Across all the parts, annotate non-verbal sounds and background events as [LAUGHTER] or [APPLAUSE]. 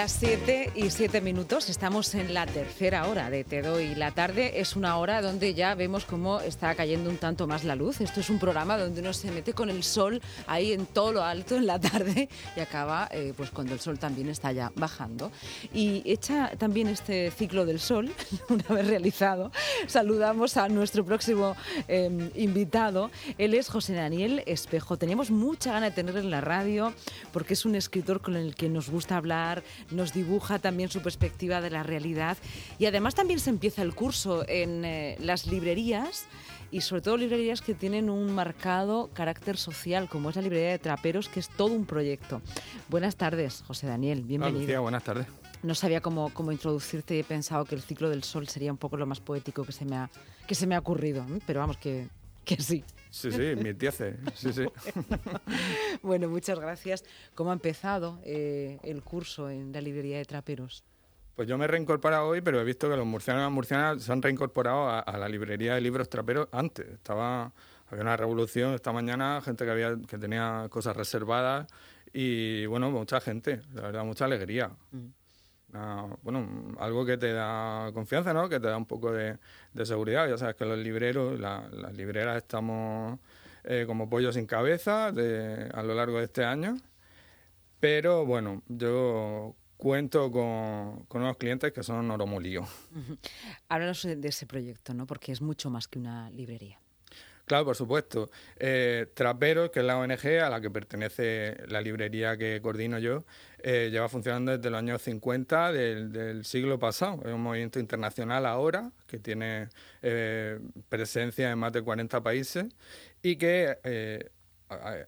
las 7 y 7 minutos. Estamos en la tercera hora de Te Doy la tarde. Es una hora donde ya vemos cómo está cayendo un tanto más la luz. Esto es un programa donde uno se mete con el sol ahí en todo lo alto en la tarde y acaba eh, pues cuando el sol también está ya bajando. Y hecha también este ciclo del sol, [LAUGHS] una vez realizado, saludamos a nuestro próximo eh, invitado. Él es José Daniel Espejo. Teníamos mucha gana de tenerlo en la radio porque es un escritor con el que nos gusta hablar, nos dibuja también su perspectiva de la realidad y además también se empieza el curso en eh, las librerías y sobre todo librerías que tienen un marcado carácter social, como es la librería de Traperos, que es todo un proyecto. Buenas tardes, José Daniel, bienvenido. Lucía, buenas tardes. No sabía cómo, cómo introducirte y he pensado que el ciclo del sol sería un poco lo más poético que se me ha, que se me ha ocurrido, ¿eh? pero vamos, que, que sí. Sí, sí, mi tiece, sí, sí. [LAUGHS] bueno, muchas gracias. ¿Cómo ha empezado eh, el curso en la librería de Traperos? Pues yo me he reincorporado hoy, pero he visto que los murcianos y las murcianas se han reincorporado a, la librería de libros traperos antes. Estaba, había una revolución esta mañana, gente que, había, que tenía cosas reservadas y, bueno, mucha gente, la verdad, mucha alegría. Mm. Bueno, algo que te da confianza, ¿no? Que te da un poco de, seguridad. Ya sabes que los libreros, las libreras estamos eh, como pollos sin cabeza a lo largo de este año. Pero bueno, yo cuento con, unos clientes que son Oromolío. Háblanos [LAUGHS] de ese proyecto, ¿no? Porque es mucho más que una librería. Claro, por supuesto. Eh, Traperos, que es la ONG a la que pertenece la librería que coordino yo, eh, lleva funcionando desde los años 50 del, siglo pasado. Es un movimiento internacional ahora que tiene eh, presencia en más de 40 países y que eh,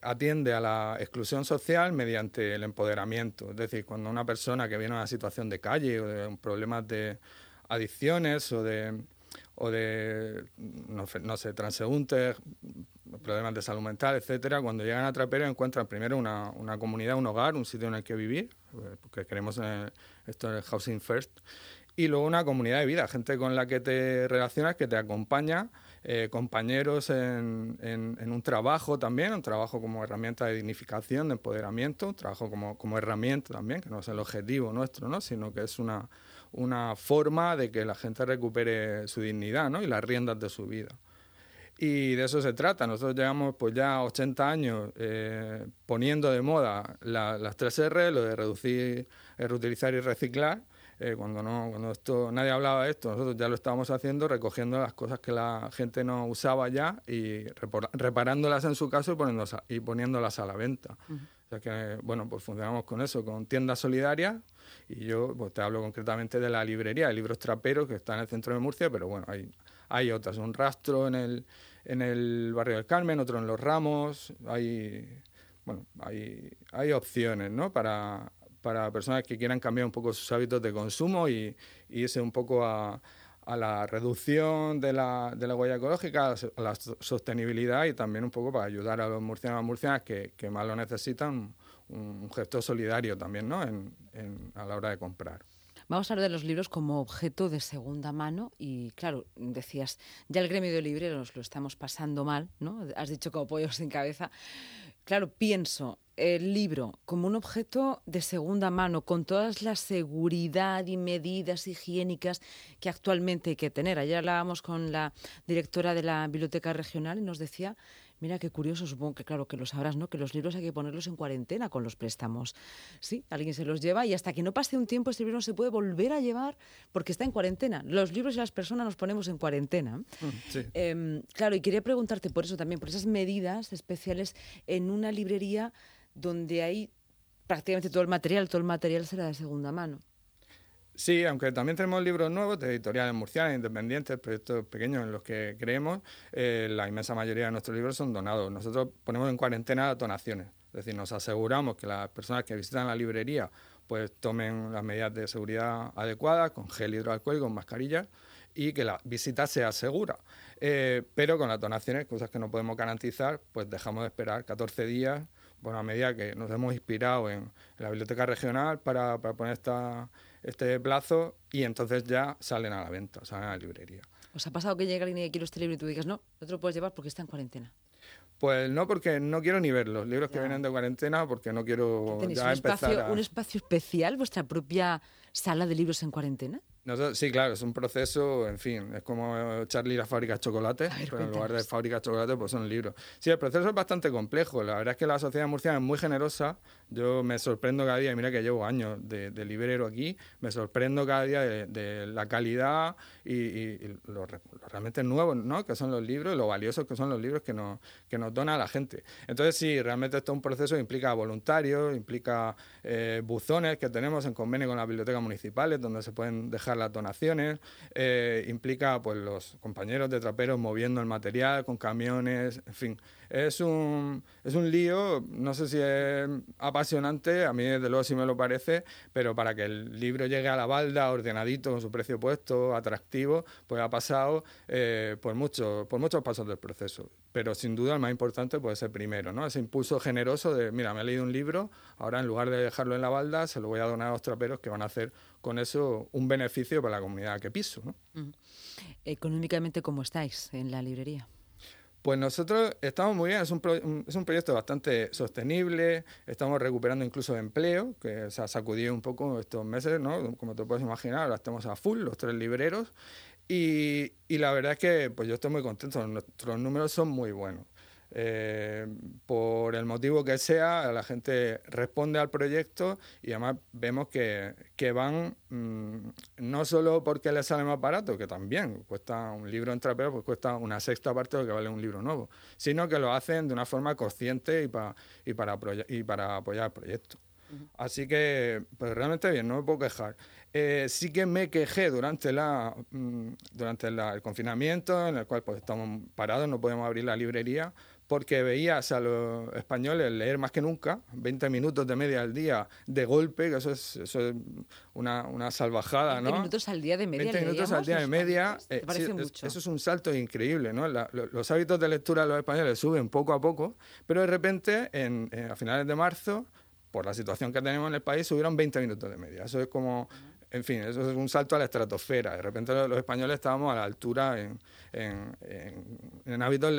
atiende a la exclusión social mediante el empoderamiento. Es decir, cuando una persona que viene a una situación de calle o de problemas de adicciones o de, o de no, sé, transeúntes, problemas de salud mental, etcétera, cuando llegan a Trapero encuentran primero una, una, comunidad, un hogar, un sitio en el que vivir, porque queremos esto es Housing First, y luego una comunidad de vida, gente con la que te relacionas, que te acompaña eh, compañeros en, en, un trabajo también, un trabajo como herramienta de dignificación, de empoderamiento, un trabajo como, como herramienta también, que no es el objetivo nuestro, ¿no? sino que es una, una forma de que la gente recupere su dignidad ¿no? y las riendas de su vida. Y de eso se trata. Nosotros llevamos pues ya 80 años eh, poniendo de moda las tres R, lo de reducir, reutilizar y reciclar, eh, cuando no cuando esto nadie hablaba de esto nosotros ya lo estábamos haciendo recogiendo las cosas que la gente no usaba ya y reparándolas en su caso y, poniéndolas a la venta sea que bueno pues funcionamos con eso con tiendas solidarias y yo pues, te hablo concretamente de la librería de libros traperos que está en el centro de Murcia pero bueno hay hay otras un rastro en el en el barrio del Carmen otro en los Ramos hay bueno hay hay opciones no para para personas que quieran cambiar un poco sus hábitos de consumo y, irse un poco a, la reducción de la, de la, huella ecológica, a la sostenibilidad y también un poco para ayudar a los murcianos y murcianas que, que más lo necesitan, un, gesto solidario también ¿no? En, a la hora de comprar. Vamos a hablar de los libros como objeto de segunda mano y claro, decías, ya el gremio de libreros lo estamos pasando mal, ¿no? Has dicho como pollos sin cabeza. Claro, pienso, el libro como un objeto de segunda mano, con todas la seguridad y medidas higiénicas que actualmente hay que tener. Ayer hablábamos con la directora de la Biblioteca Regional y nos decía, mira qué curioso, supongo que claro que lo sabrás, ¿no? Que los libros hay que ponerlos en cuarentena con los préstamos. Sí, alguien se los lleva y hasta que no pase un tiempo este libro no se puede volver a llevar porque está en cuarentena. Los libros y las personas nos ponemos en cuarentena. Mm, em, claro, y quería preguntarte por eso también, por esas medidas especiales en una librería donde hay prácticamente todo el material, todo el material será de segunda mano. Sí, aunque también tenemos libros nuevos de editoriales murcianas, independientes, proyectos pequeños en los que creemos, eh, la inmensa mayoría de nuestros libros son donados. Nosotros ponemos en cuarentena donaciones, es decir, nos aseguramos que las personas que visitan la librería pues tomen las medidas de seguridad adecuadas, con gel hidroalcohólico, con mascarilla, y que la visita sea segura. Eh, pero con las donaciones, cosas que no podemos garantizar, pues dejamos de esperar 14 días bueno, a medida que nos hemos inspirado en, la biblioteca regional para, poner esta, este plazo y entonces ya salen a la venta, salen a la librería. ¿Os ha pasado que llega alguien y quiero este libro y tú digas, no, no te lo puedes llevar porque está en cuarentena? Pues no, porque no quiero ni verlos, libros que vienen de cuarentena, porque no quiero ya un empezar espacio, ¿Un espacio especial, vuestra propia sala de libros en cuarentena? Sí, claro, es un proceso, en fin, es como Charlie la fábrica de chocolate, pero en lugar de fábrica de chocolate, pues son libros. Sí, el proceso es bastante complejo. La verdad es que la sociedad murciana es muy generosa. Yo me sorprendo cada día, mira que llevo años de, librero aquí, me sorprendo cada día de, la calidad y, lo, realmente nuevo, ¿no? que son los libros, lo valiosos que son los libros que nos, que nos dona la gente. Entonces, sí, realmente esto es un proceso que implica voluntarios, implica eh, buzones que tenemos en convenio con las bibliotecas municipales, donde se pueden dejar las donaciones, eh, implica pues los compañeros de traperos moviendo el material con camiones, en fin, es un, es un lío, no sé si es apasionante, a mí desde luego sí me lo parece, pero para que el libro llegue a la balda ordenadito, con su precio puesto, atractivo, pues ha pasado eh, por, muchos, por muchos pasos del proceso. Pero sin duda el más importante puede ser primero, ¿no? Ese impulso generoso de, mira, me he leído un libro, ahora en lugar de dejarlo en la balda, se lo voy a donar a los traperos que van a hacer con eso un beneficio para la comunidad que piso. Económicamente, ¿cómo estáis en la librería? Pues nosotros estamos muy bien, es un, es un proyecto bastante sostenible, estamos recuperando incluso empleo, que se ha sacudido un poco estos meses, ¿no? Como te puedes imaginar, ahora estamos a full, los tres libreros, y, y la verdad es que pues yo estoy muy contento, nuestros números son muy buenos. Eh, por el motivo que sea, la gente responde al proyecto y además vemos que, que van mm, no solo porque les sale más barato, que también cuesta un libro en trapeo, pues cuesta una sexta parte de lo que vale un libro nuevo, sino que lo hacen de una forma consciente y, para y, para, y para apoyar el proyecto. Así que, pues realmente bien, no me puedo quejar. Eh, sí que me quejé durante la mm, durante el confinamiento en el cual pues estamos parados no podemos abrir la librería porque veías a los españoles leer más que nunca, 20 minutos de media al día de golpe, que eso es, eso es una, una salvajada, 20 minutos al día de media. 20 minutos al día de media. Eh, eso es un salto increíble, ¿no? los hábitos de lectura de los españoles suben poco a poco, pero de repente, en, a finales de marzo, por la situación que tenemos en el país, subieron 20 minutos de media. Eso es como en fin, eso es un salto a la estratosfera. De repente los españoles estábamos a la altura en, en, en, en hábitos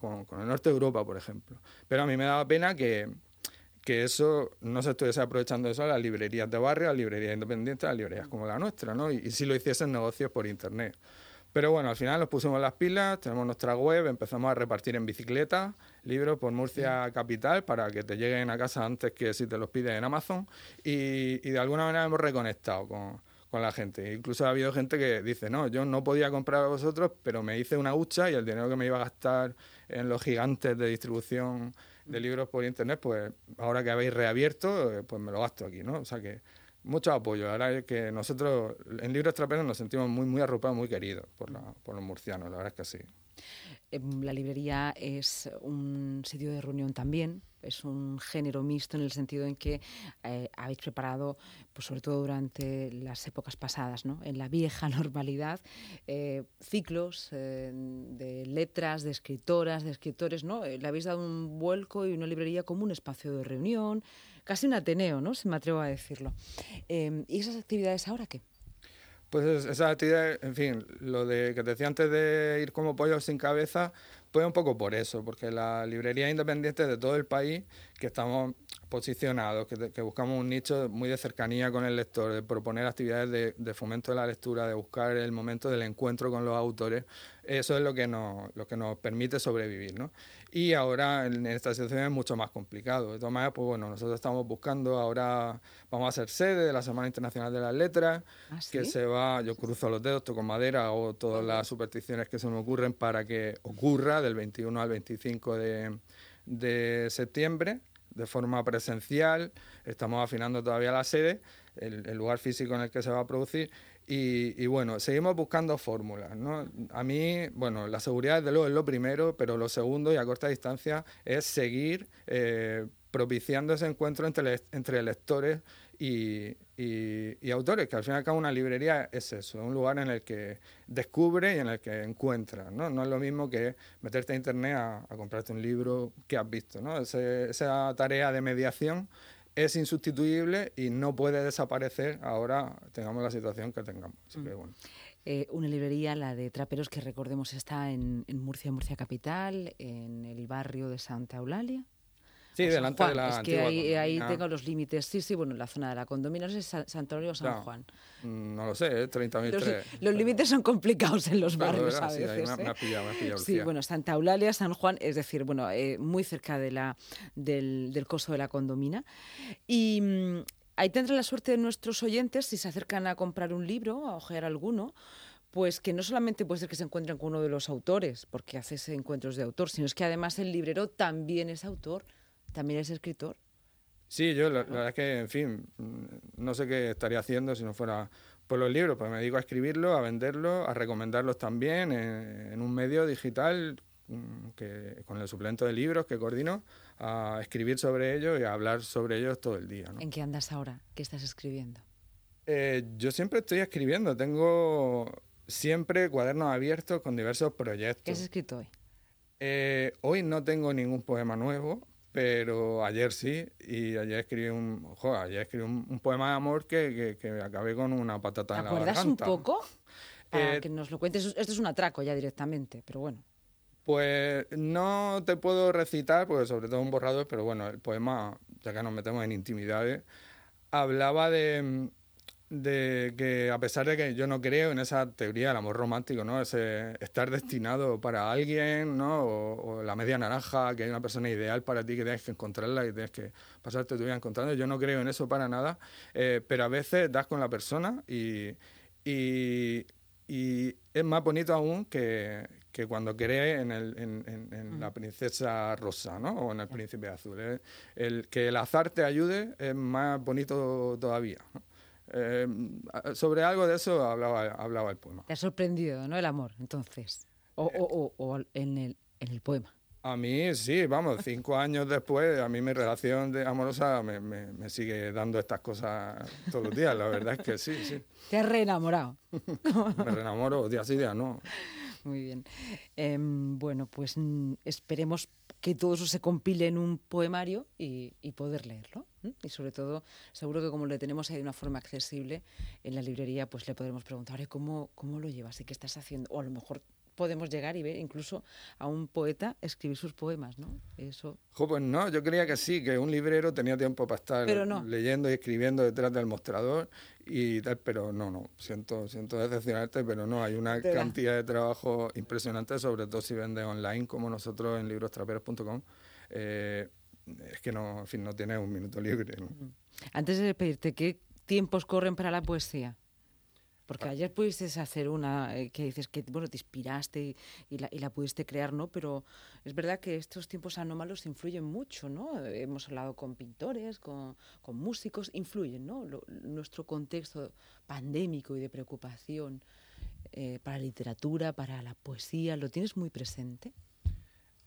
con, el norte de Europa, por ejemplo. Pero a mí me daba pena que, que eso no se estuviese aprovechando eso a las librerías de barrio, a las librerías independientes, a las librerías como la nuestra, ¿no? Y, si lo hiciesen negocios por Internet. Pero bueno, al final nos pusimos las pilas, tenemos nuestra web, empezamos a repartir en bicicleta libros por Murcia Capital para que te lleguen a casa antes que si te los pides en Amazon y, y de alguna manera hemos reconectado con, con la gente. Incluso ha habido gente que dice, no, yo no podía comprar a vosotros, pero me hice una hucha y el dinero que me iba a gastar en los gigantes de distribución de libros por internet, pues ahora que habéis reabierto, eh, pues me lo gasto aquí, ¿no? O sea que mucho apoyo. Ahora es que nosotros en Libros Traperos nos sentimos muy, muy arropados, muy queridos por, por los murcianos, la verdad es que sí. Em, la librería es un sitio de reunión también, es un género mixto en el sentido en que eh, habéis preparado, pues sobre todo durante las épocas pasadas, ¿no? en la vieja [LAUGHS] normalidad, eh, ciclos eh, de letras, de escritoras, de escritores, ¿no? le habéis dado un vuelco y una librería como un espacio de reunión, casi un ateneo, ¿no? si me atrevo a decirlo. Em, ¿Y esas actividades ahora qué? Pues esa actividad, en fin, lo de que te decía antes de ir como pollo sin cabeza, pues un poco por eso, porque la librería independiente de todo el país, que estamos posicionados, que, buscamos un nicho muy de cercanía con el lector, de proponer actividades de, fomento de la lectura, de buscar el momento del encuentro con los autores, eso es lo que nos, lo que nos permite sobrevivir. ¿no? Y ahora en esta situación es mucho más complicado. De todas maneras, pues bueno, nosotros estamos buscando, ahora vamos a ser sede de la Semana Internacional de las Letras, ¿Ah, que se va, yo cruzo los dedos, toco madera, o todas las supersticiones que se me ocurren para que ocurra del 21 al 25 de, de septiembre de forma presencial, estamos afinando todavía la sede, el, lugar físico en el que se va a producir y, bueno, seguimos buscando fórmulas. ¿no? A mí, bueno, la seguridad desde luego es lo primero, pero lo segundo y a corta distancia es seguir eh, propiciando ese encuentro entre, entre lectores y, y, autores, que al fin y al cabo una librería es eso, un lugar en el que descubre y en el que encuentra. ¿no? No es lo mismo que meterte a internet a, comprarte un libro que has visto. ¿no? esa tarea de mediación es insustituible y no puede desaparecer ahora tengamos la situación que tengamos. Mm. Eh, una librería, la de Traperos, que recordemos está en, en Murcia, Murcia Capital, en el barrio de Santa Eulalia. Sí, delante de la Es que ahí, ahí condomina. tengo los límites. Sí, sí, bueno, en la zona de la condomina, no sé si es San- Santorio o San No, Juan. Mm, No lo sé, ¿eh? 30.000 Los, los límites son complicados en los Claro, barrios ¿verdad? a Sí, ahí veces. me ha- me ¿eh? ha pillado, me ha pillado, Sí, bueno, Santa Eulalia, San Juan, es decir, bueno, eh, muy cerca de la, del, del coso de la condomina. Y mm, ahí tendrá la suerte de nuestros oyentes, si se acercan a comprar un libro, a ojear alguno, pues que no solamente puede ser que se encuentren con uno de los autores, porque haces encuentros de autor, sino es que además el librero también es autor, también es escritor. Sí, yo la, la verdad es que, en fin, mm, no sé qué estaría haciendo si no fuera por los libros, pues me dedico a escribirlos, a venderlos, a recomendarlos también en, en un medio digital mm, que con el suplente de libros que coordino, a escribir sobre ellos y a hablar sobre ellos todo el día. ¿no? ¿En qué andas ahora? ¿Qué estás escribiendo? Eh, yo siempre estoy escribiendo, tengo siempre cuadernos abiertos con diversos ¿Qué proyectos. has escrito hoy? Eh, hoy no tengo ningún poema nuevo, pero ayer sí, y ayer escribí un, jo, ayer escribí un, un poema de amor que, que, que acabé con una patata ¿Te en la acuerdas un garganta. poco? Para Eh, que nos lo cuentes. Esto es un atraco ya directamente, pero bueno. Pues no te puedo recitar, porque sobre todo un borrador, pero bueno, el poema, ya que nos metemos en intimidades, hablaba de, de que a pesar de que yo no creo en esa teoría del amor romántico, ¿no? Ese estar destinado para alguien, ¿no? O, o la media naranja, que hay una persona ideal para ti, que tienes que encontrarla y tienes que pasarte tu vida encontrando. Yo no creo en eso para nada, eh, pero a veces das con la persona y, y, y es más bonito aún que, que cuando crees en, el, en, en- en la princesa rosa, ¿no? O en el príncipe azul. ¿eh? El, que el azar te ayude es más bonito todavía. ¿no? Eh, sobre algo de eso hablaba, hablaba el poema. Te ha sorprendido, ¿no? El amor, entonces. O, o- o- o en, el, en el poema. A mí sí, vamos, cinco años después, a mí mi relación de amorosa me, me- me sigue dando estas cosas todos los días, la verdad es que sí, sí. [LAUGHS] Te has reenamorado. [LAUGHS] Me reenamoro día sí, día no. Muy bien. Em, bueno, pues mm, esperemos que todo eso se compile en un poemario y, y poder leerlo. Y sobre todo, seguro que como le tenemos ahí de una forma accesible en la librería, pues le podremos preguntar, "Oye, ¿cómo, ¿cómo lo llevas y qué estás haciendo? O a lo mejor podemos llegar y ver incluso a un poeta escribir sus poemas, ¿no? Eso Jo, pues no, yo creía que sí, que un librero tenía tiempo para estar Pero no. leyendo y escribiendo detrás del mostrador y tal, pero no, no, siento, siento decepcionarte, pero no, hay una cantidad de trabajo impresionante, sobre todo si vendes online como nosotros en librostraperos.com. Eh, es que no, en fin, no tienes un minuto libre. ¿no? Antes de pedirte, ¿qué tiempos corren para la poesía? Porque ayer pudiste hacer una eh, que dices que bueno te inspiraste y, y la, y la pudiste crear, ¿no? Pero es verdad que estos tiempos anómalos influyen mucho, ¿no? Hemos hablado con pintores, con, con músicos, influyen, ¿no? Lo- nuestro contexto pandémico y de preocupación eh, para la literatura, para la poesía, ¿lo tienes muy presente?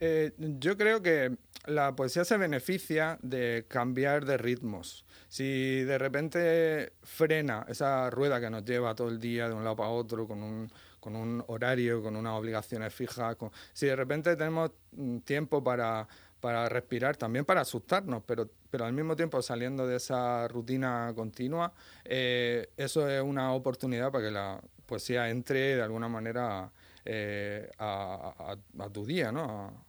Eh, yo creo que la poesía se beneficia de cambiar de ritmos. Si de repente frena esa rueda que nos lleva todo el día de un lado para otro, con un, con un horario, con unas obligaciones fijas, con- si de repente tenemos mm, tiempo para, respirar, también para asustarnos, pero, al mismo tiempo saliendo de esa rutina continua, eh, eso es una oportunidad para que la poesía entre de alguna manera eh, a, a- a tu día, ¿no?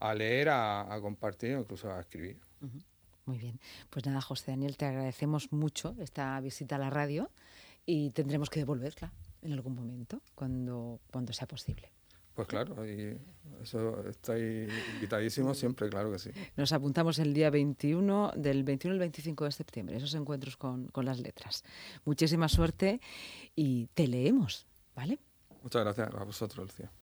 A leer, a, a compartir, incluso a escribir. Muy bien. Pues nada, José Daniel, te agradecemos mucho esta visita a la radio y tendremos que devolverla en algún momento, cuando, cuando sea posible. Pues claro, y eso estáis invitadísimos siempre, claro que sí. Nos apuntamos el día 21, del 21 al 25 de septiembre, esos encuentros con, con las letras. Muchísima suerte y te leemos, ¿vale? Muchas gracias a vosotros, Lucía.